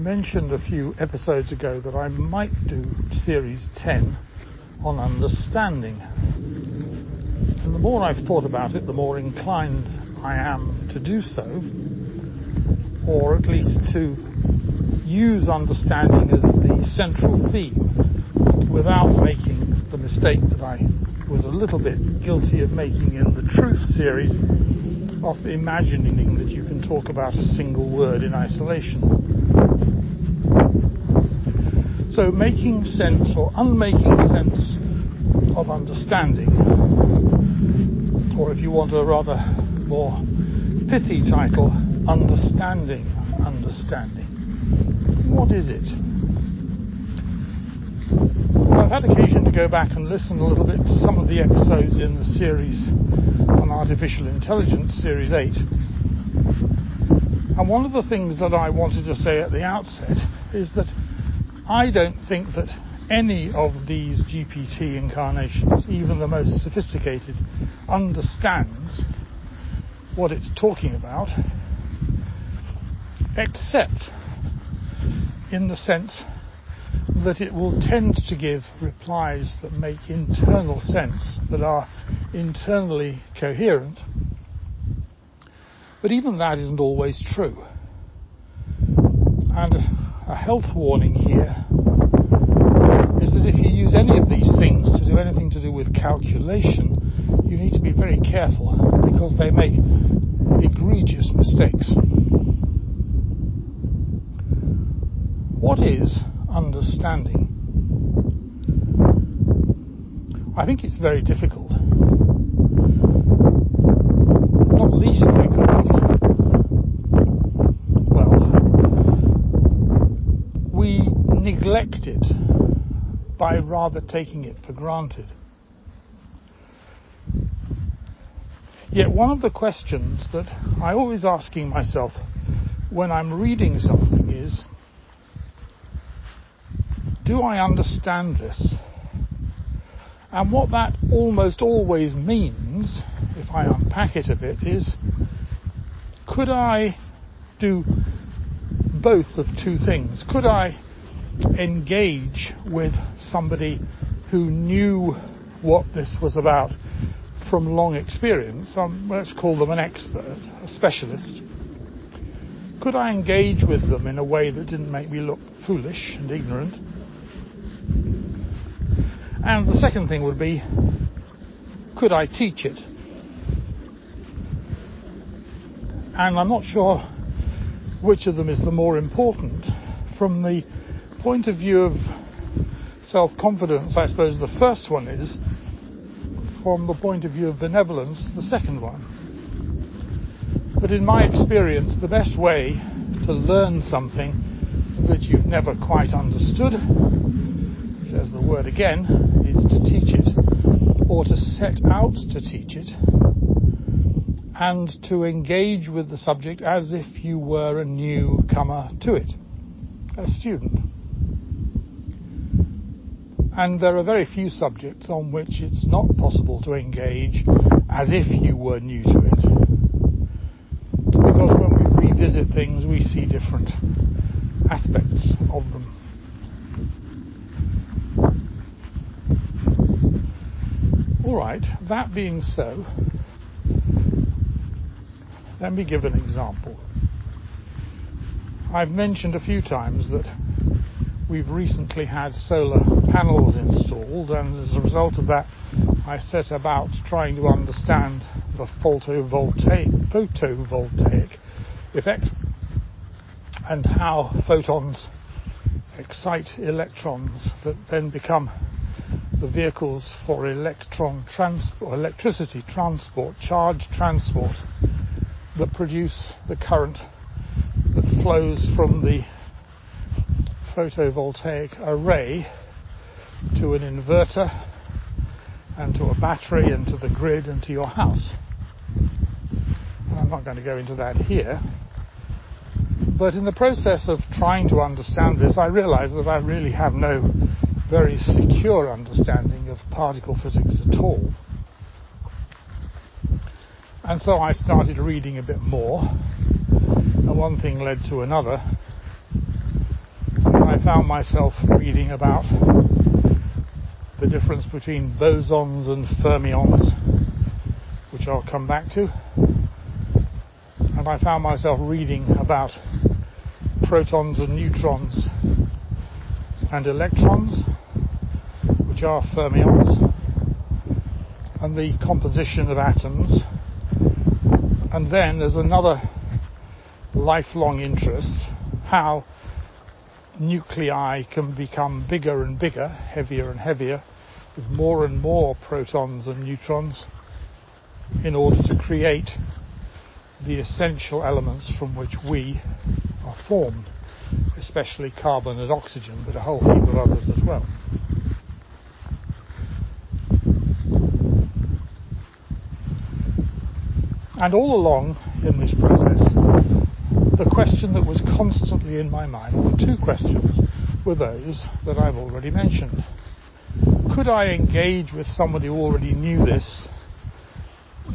mentioned a few episodes ago that I might do series 10 on understanding. And the more I've thought about it, the more inclined I am to do so, or at least to use understanding as the central theme without making the mistake that I was a little bit guilty of making in the Truth series of imagining that you can talk about a single word in isolation. So making sense or unmaking sense of understanding, or if you want a rather more pithy title, understanding understanding. What is it? I've had occasion to go back and listen a little bit to some of the episodes in the series on artificial intelligence, series 8. And one of the things that I wanted to say at the outset is that I don't think that any of these GPT incarnations, even the most sophisticated, understands what it's talking about, except in the sense that it will tend to give replies that make internal sense, that are internally coherent. But even that isn't always true. And a health warning here is that if you use any of these things to do anything to do with calculation, you need to be very careful because they make egregious mistakes. What is understanding? I think it's very difficult. Not least because, well, we neglect it by rather taking it for granted. Yet one of the questions that I always asking myself when I'm reading something is, do I understand this? And what that almost always means, if I unpack it a bit, is could I do both of two things? Could I engage with somebody who knew what this was about from long experience? Um, let's call them an expert, a specialist. Could I engage with them in a way that didn't make me look foolish and ignorant? And the second thing would be, could I teach it? And I'm not sure which of them is the more important. From the point of view of self-confidence, I suppose the first one is. From the point of view of benevolence, the second one. But in my experience, the best way to learn something that you've never quite understood there's the word again, is to teach it, or to set out to teach it, and to engage with the subject as if you were a newcomer to it, a student. And there are very few subjects on which it's not possible to engage as if you were new to it. Because when we revisit things, we see different aspects of them. All right, that being so, let me give an example. I've mentioned a few times that we've recently had solar panels installed, and as a result of that, I set about trying to understand the photovoltaic, photovoltaic effect and how photons excite electrons that then become the vehicles for electron transport, electricity transport, charge transport that produce the current that flows from the photovoltaic array to an inverter and to a battery and to the grid and to your house. I'm not going to go into that here. But in the process of trying to understand this, I realize that I really have no very secure understanding of particle physics at all. And so I started reading a bit more, and one thing led to another. I found myself reading about the difference between bosons and fermions, which I'll come back to. And I found myself reading about protons and neutrons and electrons, are fermions, and the composition of atoms. And then there's another lifelong interest, how nuclei can become bigger and bigger, heavier and heavier, with more and more protons and neutrons in order to create the essential elements from which we are formed, especially carbon and oxygen, but a whole heap of others as well. And all along in this process, the question that was constantly in my mind, or the two questions, were those that I've already mentioned. Could I engage with somebody who already knew this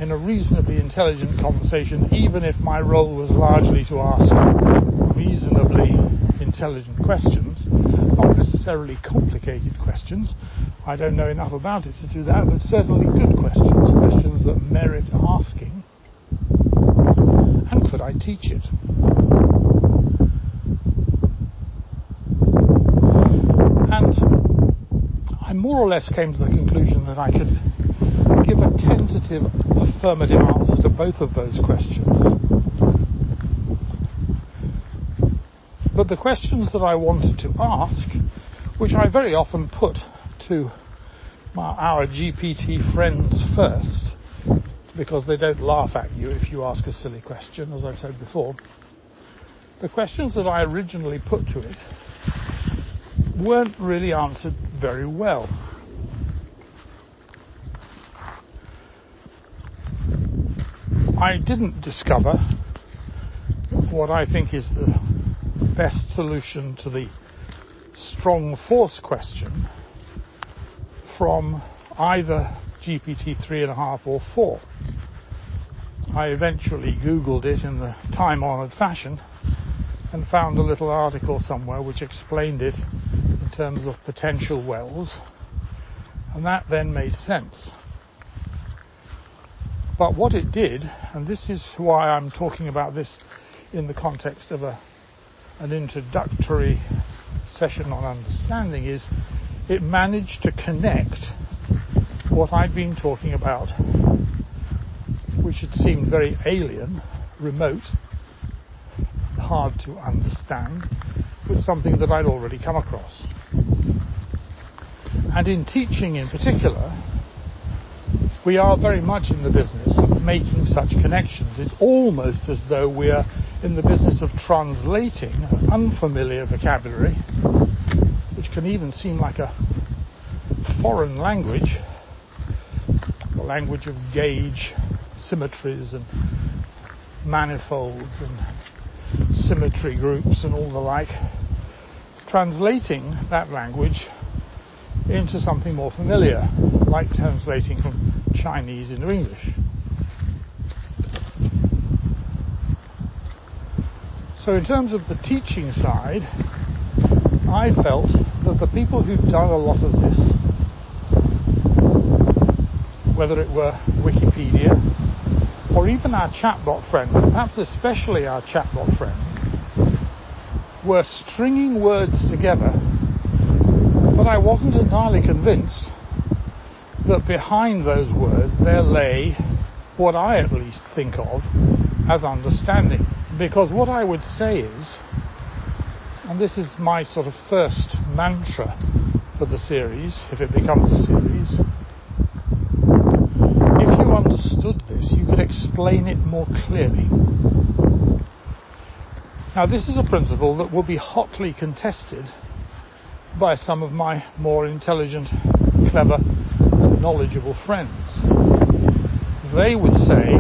in a reasonably intelligent conversation, even if my role was largely to ask reasonably intelligent questions, not necessarily complicated questions. I don't know enough about it to do that, but certainly good questions, questions that merit asking. Could I teach it? And I more or less came to the conclusion that I could give a tentative affirmative answer to both of those questions. But the questions that I wanted to ask, which I very often put to my, our GPT friends first, because they don't laugh at you if you ask a silly question, as I've said before, the questions that I originally put to it weren't really answered very well. I didn't discover what I think is the best solution to the strong force question from either GPT 3.5 or 4. I eventually Googled it in the time honoured fashion and found a little article somewhere which explained it in terms of potential wells, and that then made sense. But what it did, and this is why I'm talking about this in the context of a, an introductory session on understanding, is it managed to connect what I'd been talking about, which had seemed very alien, remote, hard to understand, with something that I'd already come across. And in teaching in particular, we are very much in the business of making such connections. It's almost as though we're in the business of translating unfamiliar vocabulary, which can even seem like a foreign language, the language of gauge, symmetries and manifolds and symmetry groups and all the like, translating that language into something more familiar, like translating from Chinese into English. So in terms of the teaching side, I felt that the people who'd done a lot of this, whether it were Wikipedia or even our chatbot friends, perhaps especially our chatbot friends, were stringing words together, but I wasn't entirely convinced that behind those words there lay what I at least think of as understanding. Because what I would say is, and this is my sort of first mantra for the series, if it becomes a series, if you understood this, you could explain it more clearly. Now, this is a principle that will be hotly contested by some of my more intelligent, clever, and knowledgeable friends. They would say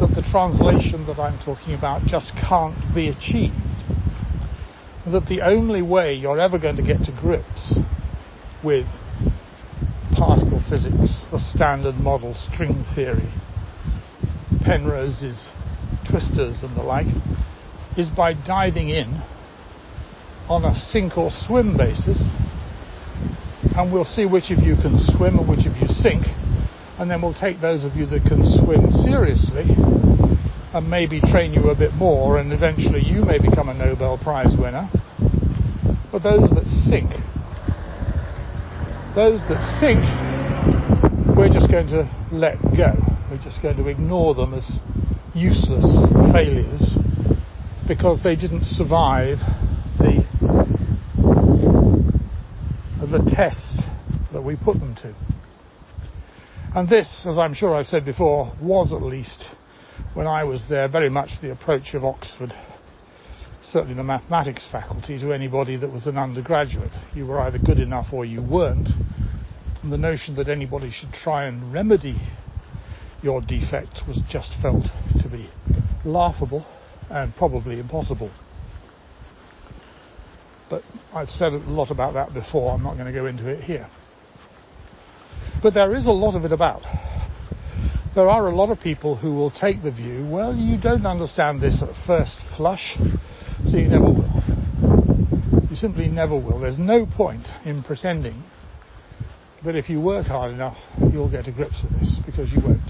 that the translation that I'm talking about just can't be achieved. That the only way you're ever going to get to grips with particle physics, the standard model string theory, Penrose's twistors and the like, is by diving in on a sink or swim basis, and we'll see which of you can swim and which of you sink, and then we'll take those of you that can swim seriously and maybe train you a bit more, and eventually you may become a Nobel Prize winner. But those that sink, those that sink, we're just going to let go. We're just going to ignore them as useless failures because they didn't survive the the test that we put them to. And this, as I'm sure I've said before, was at least when I was there very much the approach of Oxford, certainly the mathematics faculty, to anybody that was an undergraduate. You were either good enough or you weren't. And the notion that anybody should try and remedy your defect was just felt to be laughable and probably impossible. But I've said a lot about that before, I'm not going to go into it here. But there is a lot of it about. There are a lot of people who will take the view, well, you don't understand this at first flush, so you never will. You simply never will. There's no point in pretending that if you work hard enough, you'll get to grips with this, because you won't.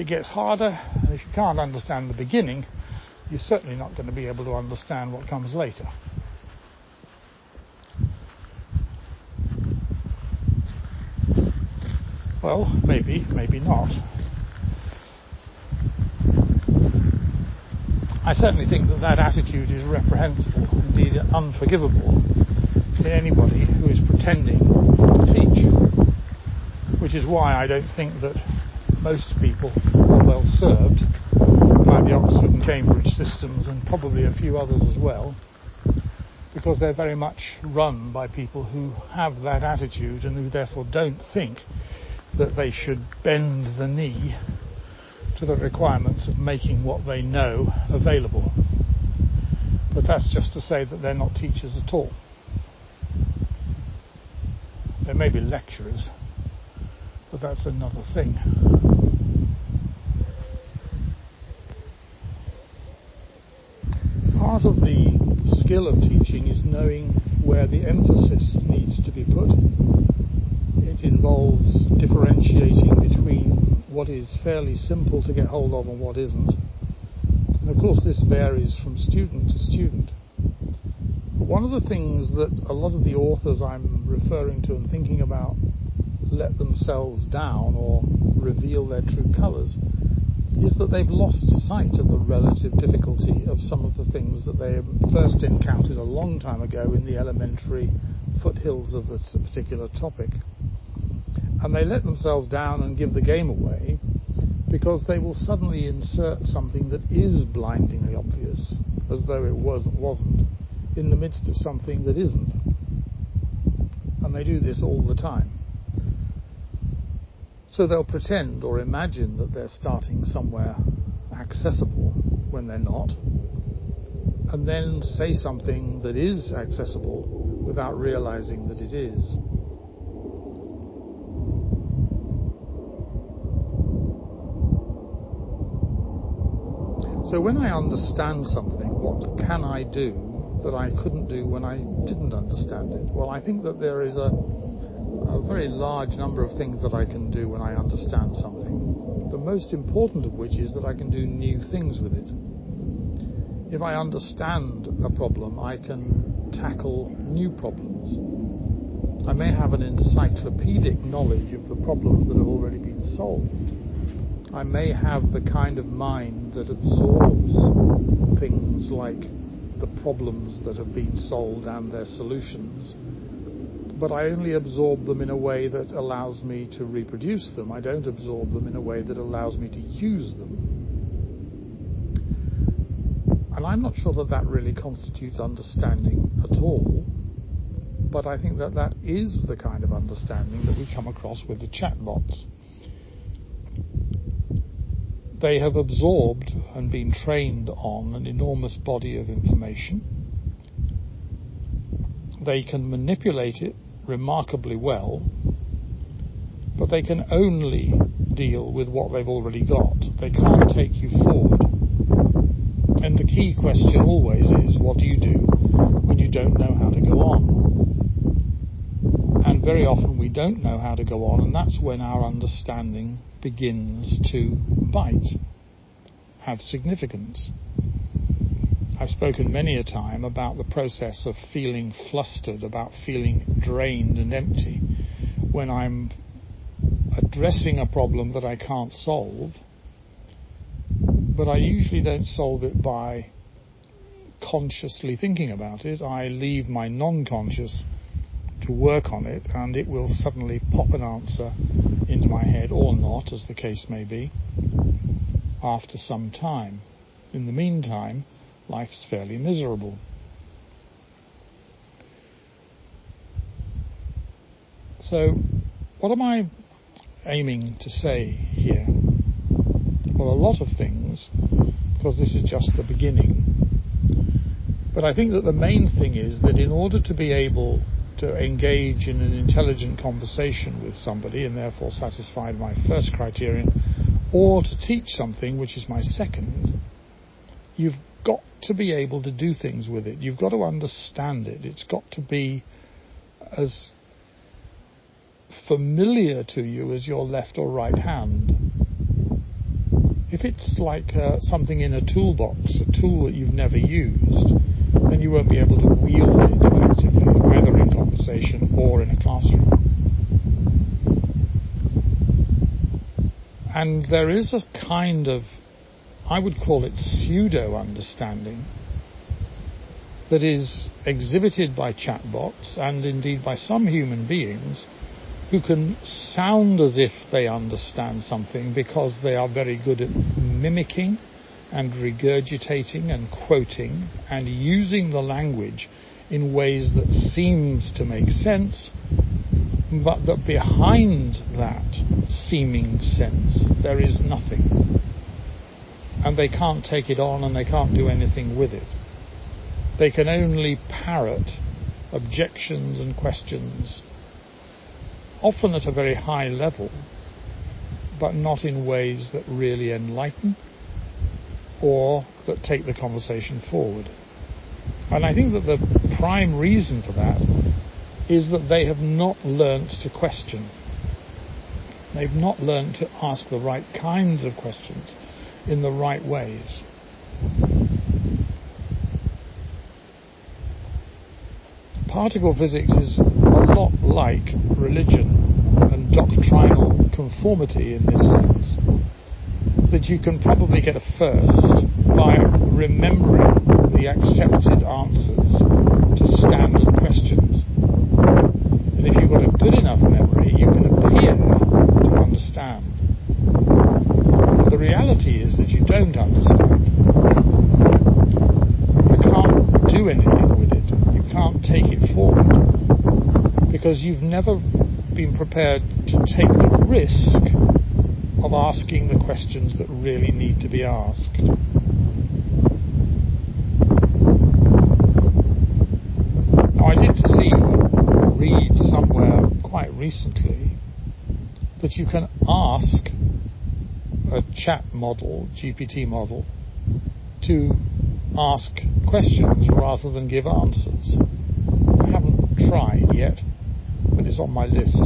It gets harder, and if you can't understand the beginning, you're certainly not going to be able to understand what comes later. Well, maybe, maybe not. I certainly think that that attitude is reprehensible, indeed unforgivable, in anybody who is pretending to teach. Which is why I don't think that most people are well served by the Oxford and Cambridge systems and probably a few others as well, because they're very much run by people who have that attitude and who therefore don't think that they should bend the knee to the requirements of making what they know available. But that's just to say that they're not teachers at all. They may be lecturers, but that's another thing. Part of the skill of teaching is knowing where the emphasis needs to be put it involves differentiating between what is fairly simple to get hold of and what isn't. And of course, this varies from student to student. But one of the things that a lot of the authors I'm referring to and thinking about let themselves down or reveal their true colours is that they've lost sight of the relative difficulty of some of the things that they first encountered a long time ago in the elementary foothills of a particular topic and they let themselves down and give the game away because they will suddenly insert something that is blindingly obvious as though it wasn't, wasn't in the midst of something that isn't. And they do this all the time. So they'll pretend or imagine that they're starting somewhere accessible when they're not, and then say something that is accessible without realizing that it is. So when I understand something, what can I do that I couldn't do when I didn't understand it? Well, I think that there is a, a very large number of things that I can do when I understand something. The most important of which is that I can do new things with it. If I understand a problem, I can tackle new problems. I may have an encyclopedic knowledge of the problems that have already been solved I may have the kind of mind that absorbs things like the problems that have been solved and their solutions, but I only absorb them in a way that allows me to reproduce them. I don't absorb them in a way that allows me to use them. And I'm not sure that that really constitutes understanding at all, but I think that that is the kind of understanding that we come across with the chatbots they have absorbed and been trained on an enormous body of information. They can manipulate it remarkably well, but they can only deal with what they've already got. They can't take you forward. And the key question always is, what do you do when you don't know how to go on. And very often we don't know how to go on, and that's when our understanding begins to bite, have significance. I've spoken many a time about the process of feeling flustered, about feeling drained and empty when I'm addressing a problem that I can't solve, but I usually don't solve it by consciously thinking about it. I leave my non-conscious to work on it and it will suddenly pop an answer into my head or not, as the case may be, after some time. In the meantime, life's fairly miserable. So, what am I aiming to say here? Well, a lot of things, because this is just the beginning. But I think that the main thing is that in order to be able to engage in an intelligent conversation with somebody and therefore satisfy my first criterion, or to teach something, which is my second, you've got to be able to do things with it. You've got to understand it. It's got to be as familiar to you as your left or right hand. If it's like uh, something in a toolbox, a tool that you've never used, then you won't be able to wield it effectively, either in conversation or in a classroom. And there is a kind of, I would call it pseudo understanding, that is exhibited by chatbots and indeed by some human beings who can sound as if they understand something because they are very good at mimicking and regurgitating and quoting and using the language in ways that seems to make sense, but that behind that seeming sense there is nothing. And they can't take it on and they can't do anything with it. They can only parrot objections and questions often at a very high level, but not in ways that really enlighten or that take the conversation forward. And I think that the prime reason for that is that they have not learnt to question. They've not learnt to ask the right kinds of questions in the right ways. Particle physics is a lot like religion and doctrinal conformity in this sense that you can probably get a first by remembering the accepted answers to standard questions. And if you've got a good enough memory, you can appear to understand. The reality is that you don't understand. You can't do anything with it. You can't take it forward because you've never been prepared to take the risk of asking the questions that really need to be asked. Now, I did see, read somewhere quite recently, that you can ask a chat model, GPT model, to ask questions rather than give answers. I haven't tried yet but it's on my list.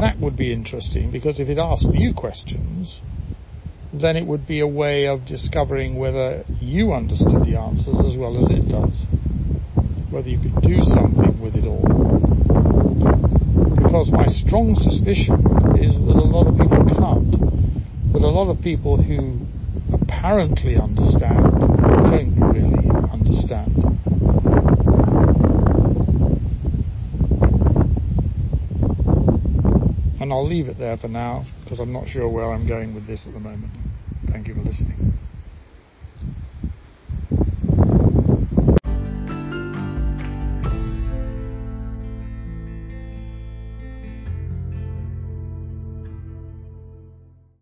That would be interesting because if it asked you questions, then it would be a way of discovering whether you understood the answers as well as it does. Whether you could do something with it all. Because my strong suspicion is that a lot of people can't. That a lot of people who apparently understand don't really understand. And I'll leave it there for now because I'm not sure where I'm going with this at the moment. Thank you for listening.